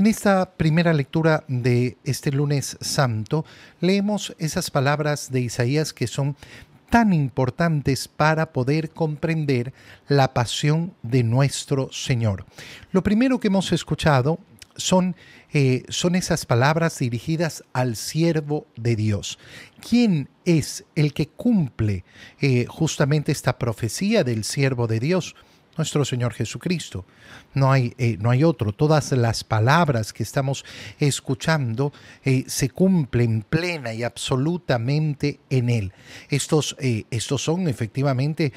En esta primera lectura de este lunes santo leemos esas palabras de Isaías que son tan importantes para poder comprender la pasión de nuestro Señor. Lo primero que hemos escuchado son, eh, son esas palabras dirigidas al siervo de Dios. ¿Quién es el que cumple eh, justamente esta profecía del siervo de Dios? Nuestro Señor Jesucristo. No hay, eh, no hay otro. Todas las palabras que estamos escuchando eh, se cumplen plena y absolutamente en Él. Estos, eh, estos son efectivamente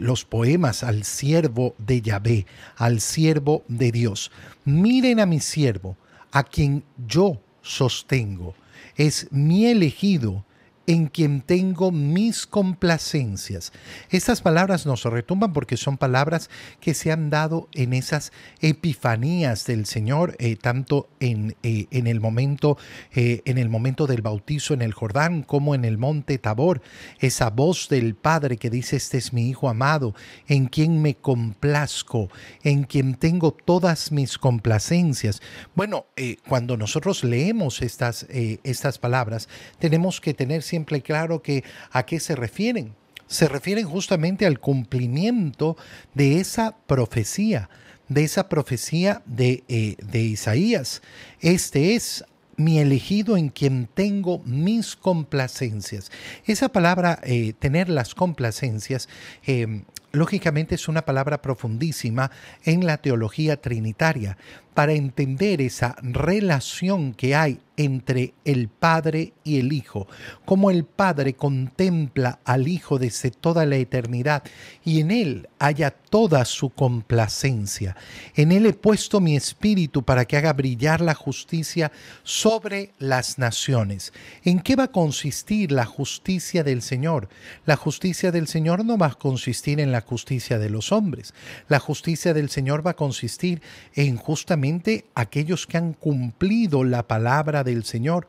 los poemas al siervo de Yahvé, al siervo de Dios. Miren a mi siervo, a quien yo sostengo. Es mi elegido en quien tengo mis complacencias. Estas palabras nos retumban porque son palabras que se han dado en esas epifanías del Señor, eh, tanto en, eh, en, el momento, eh, en el momento del bautizo en el Jordán como en el monte Tabor. Esa voz del Padre que dice, este es mi Hijo amado, en quien me complazco, en quien tengo todas mis complacencias. Bueno, cuando nosotros leemos estas, estas palabras, tenemos que tener siempre claro que a qué se refieren. Se refieren justamente al cumplimiento de esa profecía, de esa profecía de, eh, de Isaías. Este es mi elegido en quien tengo mis complacencias. Esa palabra, eh, tener las complacencias, eh, lógicamente es una palabra profundísima en la teología trinitaria para entender esa relación que hay entre el Padre y el Hijo, como el Padre contempla al Hijo desde toda la eternidad y en Él haya toda su complacencia. En Él he puesto mi espíritu para que haga brillar la justicia sobre las naciones. ¿En qué va a consistir la justicia del Señor? La justicia del Señor no va a consistir en la justicia de los hombres. La justicia del Señor va a consistir en justamente aquellos que han cumplido la palabra del Señor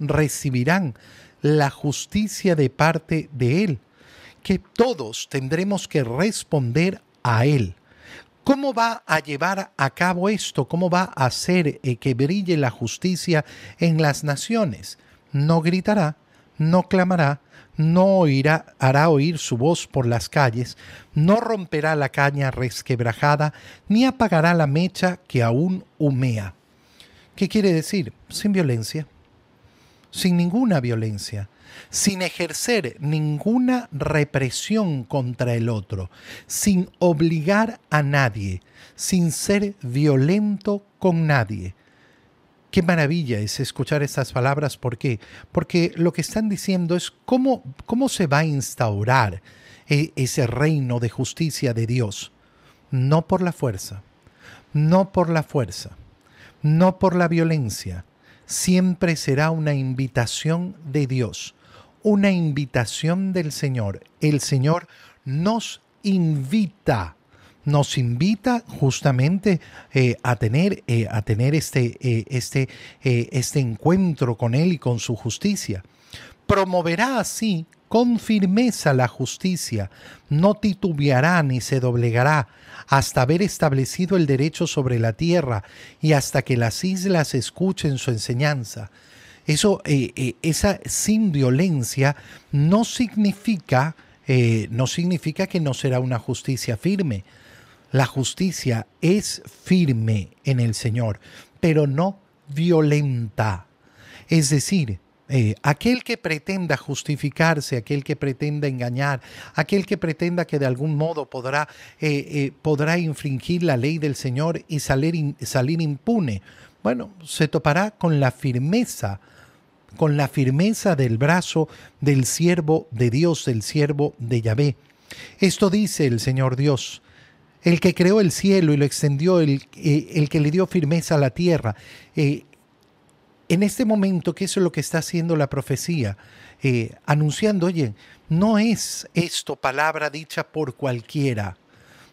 recibirán la justicia de parte de Él, que todos tendremos que responder a Él. ¿Cómo va a llevar a cabo esto? ¿Cómo va a hacer eh, que brille la justicia en las naciones? No gritará, no clamará, no oirá, hará oír su voz por las calles, no romperá la caña resquebrajada, ni apagará la mecha que aún humea. ¿Qué quiere decir? Sin violencia, sin ninguna violencia, sin ejercer ninguna represión contra el otro, sin obligar a nadie, sin ser violento con nadie, Qué maravilla es escuchar estas palabras. ¿Por qué? Porque lo que están diciendo es cómo, cómo se va a instaurar e, ese reino de justicia de Dios. No por la fuerza, no por la fuerza, no por la violencia. Siempre será una invitación de Dios, una invitación del Señor. El Señor nos invita nos invita justamente eh, a tener, eh, a tener este, eh, este, este encuentro con Él y con su justicia. Promoverá así con firmeza la justicia, no titubeará ni se doblegará hasta haber establecido el derecho sobre la tierra y hasta que las islas escuchen su enseñanza. Eso, esa sin violencia no significa, no significa que no será una justicia firme, la justicia es firme en el Señor, pero no violenta. Es decir, eh, aquel que pretenda justificarse, aquel que pretenda engañar, aquel que pretenda que de algún modo podrá, eh, eh, podrá infringir la ley del Señor y salir, salir impune, bueno, se topará con la firmeza, con la firmeza del brazo del siervo de Dios, del siervo de Yahvé. Esto dice el Señor Dios el que creó el cielo y lo extendió, el, eh, el que le dio firmeza a la tierra. Eh, en este momento, ¿qué es lo que está haciendo la profecía? Eh, anunciando, oye, no es esto palabra dicha por cualquiera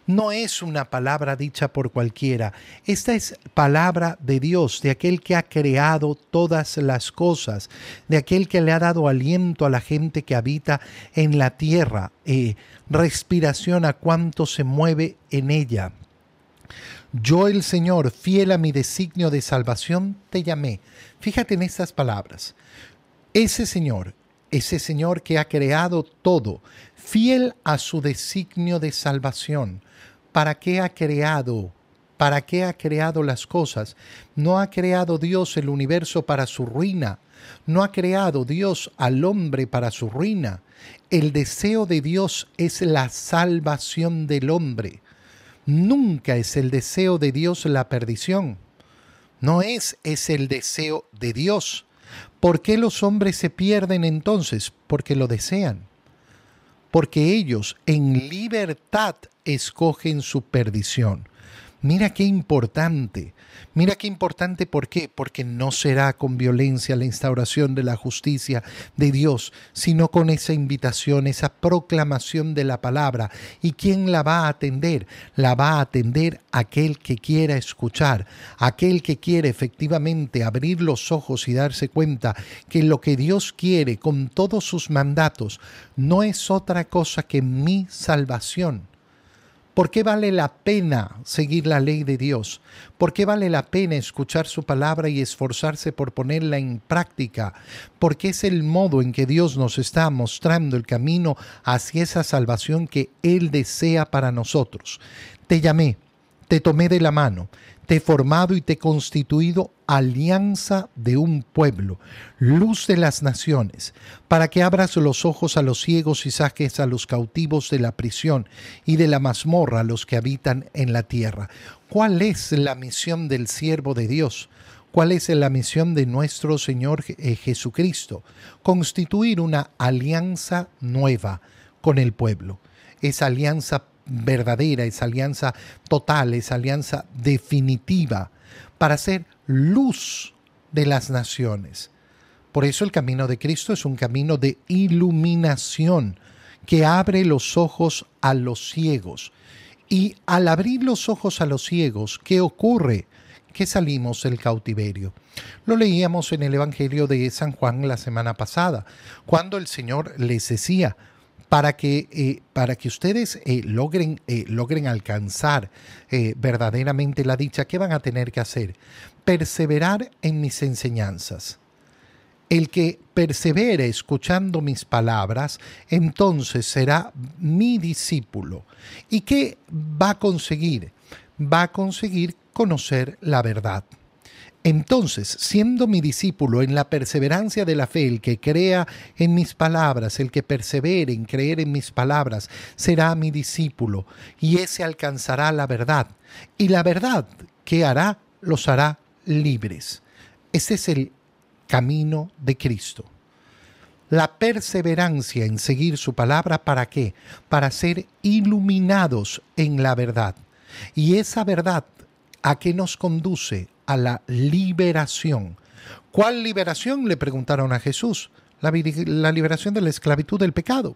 no es una palabra dicha por cualquiera. Esta es palabra de Dios, de aquel que ha creado todas las cosas, de aquel que le ha dado aliento a la gente que habita en la tierra, eh, respiración a cuanto se mueve en ella. Yo el Señor, fiel a mi designio de salvación, te llamé. Fíjate en estas palabras. Ese Señor, ese Señor que ha creado todo, fiel a su designio de salvación. ¿Para qué ha creado? ¿Para qué ha creado las cosas? No ha creado Dios el universo para su ruina. No ha creado Dios al hombre para su ruina. El deseo de Dios es la salvación del hombre. Nunca es el deseo de Dios la perdición. No es, es el deseo de Dios. ¿Por qué los hombres se pierden entonces? Porque lo desean. Porque ellos en libertad escogen su perdición. Mira qué importante. Mira qué importante, ¿por qué? Porque no será con violencia la instauración de la justicia de Dios, sino con esa invitación, esa proclamación de la palabra. ¿Y quién la va a atender? La va a atender aquel que quiera escuchar, aquel que quiere efectivamente abrir los ojos y darse cuenta que lo que Dios quiere con todos sus mandatos no es otra cosa que mi salvación ¿Por qué vale la pena seguir la ley de Dios? ¿Por qué vale la pena escuchar su palabra y esforzarse por ponerla en práctica? Porque es el modo en que Dios nos está mostrando el camino hacia esa salvación que Él desea para nosotros. Te llamé, te tomé de la mano, te he formado y te he constituido alianza de un pueblo, luz de las naciones, para que abras los ojos a los ciegos y saques a los cautivos de la prisión y de la mazmorra a los que habitan en la tierra. ¿Cuál es la misión del siervo de Dios? ¿Cuál es la misión de nuestro Señor eh, Jesucristo? Constituir una alianza nueva con el pueblo. Esa alianza verdadera, esa alianza total, esa alianza definitiva, para ser luz de las naciones. Por eso el camino de Cristo es un camino de iluminación que abre los ojos a los ciegos. Y al abrir los ojos a los ciegos, ¿qué ocurre? Que salimos del cautiverio. Lo leíamos en el Evangelio de San Juan la semana pasada, cuando el Señor les decía, para que, eh, para que ustedes eh, logren, eh, logren alcanzar verdaderamente la dicha, ¿qué van a tener que hacer? Perseverar en mis enseñanzas. El que persevere escuchando mis palabras, entonces será mi discípulo. ¿Y qué va a conseguir? Va a conseguir conocer la verdad. Entonces, siendo mi discípulo en la perseverancia de la fe, el que crea en mis palabras, el que persevere en creer en mis palabras, será mi discípulo, y ese alcanzará la verdad. Y la verdad que hará, los hará libres. Ese es el camino de Cristo. La perseverancia en seguir su palabra, ¿para qué? Para ser iluminados en la verdad. Y esa verdad, ¿a qué nos conduce? A la liberación. ¿Cuál liberación? Le preguntaron a Jesús. La, liberación de la esclavitud del pecado.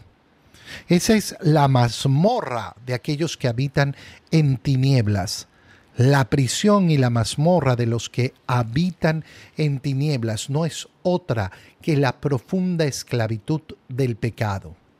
Esa es la mazmorra de aquellos que habitan en tinieblas. La prisión y la mazmorra de los que habitan en tinieblas no es otra que la profunda esclavitud del pecado.